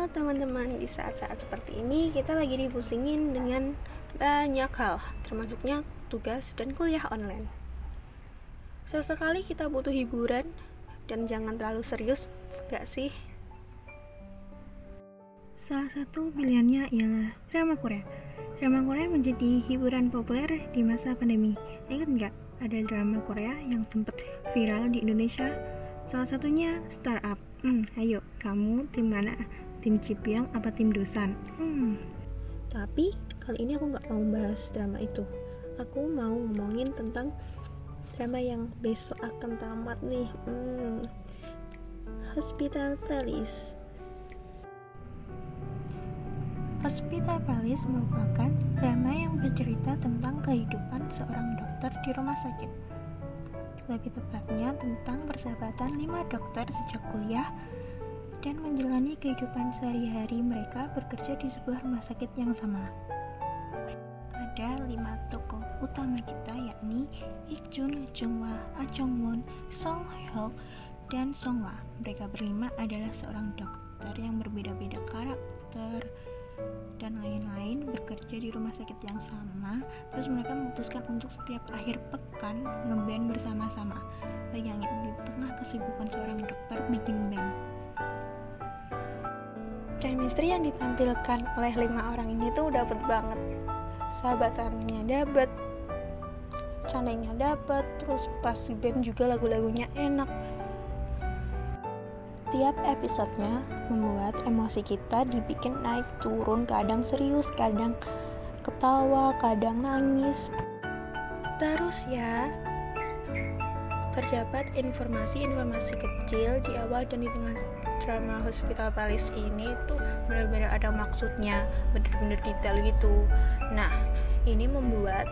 Teman-teman, di saat-saat seperti ini kita lagi dipusingin dengan banyak hal, termasuknya tugas dan kuliah online. Sesekali kita butuh hiburan dan jangan terlalu serius, gak sih? Salah satu pilihannya ialah drama Korea. Drama Korea menjadi hiburan populer di masa pandemi. Ingat nggak ada drama Korea yang sempat viral di Indonesia? Salah satunya Startup. Hmm, ayo, kamu tim mana? Tim Cipyong apa tim Dosan hmm. tapi kali ini aku nggak mau bahas drama itu aku mau ngomongin tentang drama yang besok akan tamat nih hmm. Hospital Playlist Hospital Playlist merupakan drama yang bercerita tentang kehidupan seorang dokter di rumah sakit. Lebih tepatnya tentang persahabatan lima dokter sejak kuliah dan menjalani kehidupan sehari-hari mereka bekerja di sebuah rumah sakit yang sama. Ada lima tokoh utama kita yakni Ikjun, Jungwa, Ah Song Hyuk, dan Songwa. Mereka berlima adalah seorang dokter yang berbeda-beda karakter dan lain-lain bekerja di rumah sakit yang sama terus mereka memutuskan untuk setiap akhir pekan ngeband bersama-sama bayangin di tengah kesibukan seorang dokter bikin band chemistry yang ditampilkan oleh lima orang ini tuh dapet banget. Sahabatannya dapet candanya dapet terus pas band juga lagu-lagunya enak. Tiap episodenya membuat emosi kita dibikin naik turun kadang serius kadang ketawa kadang nangis. Terus ya terdapat informasi-informasi kecil di awal dan di tengah drama Hospital Palace ini tuh benar-benar ada maksudnya benar-benar detail gitu. Nah ini membuat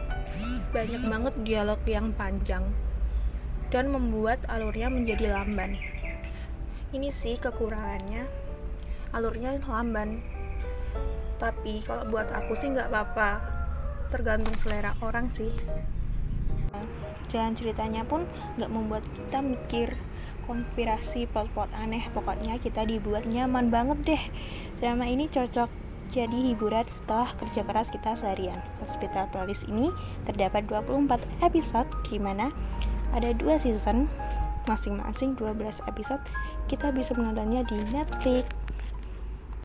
banyak banget dialog yang panjang dan membuat alurnya menjadi lamban. Ini sih kekurangannya alurnya lamban. Tapi kalau buat aku sih nggak apa-apa tergantung selera orang sih jalan ceritanya pun nggak membuat kita mikir konspirasi plot-plot aneh. Pokoknya kita dibuat nyaman banget deh. Drama ini cocok jadi hiburan setelah kerja keras kita seharian. Hospital Playlist ini terdapat 24 episode di mana ada dua season. Masing-masing 12 episode kita bisa menontonnya di Netflix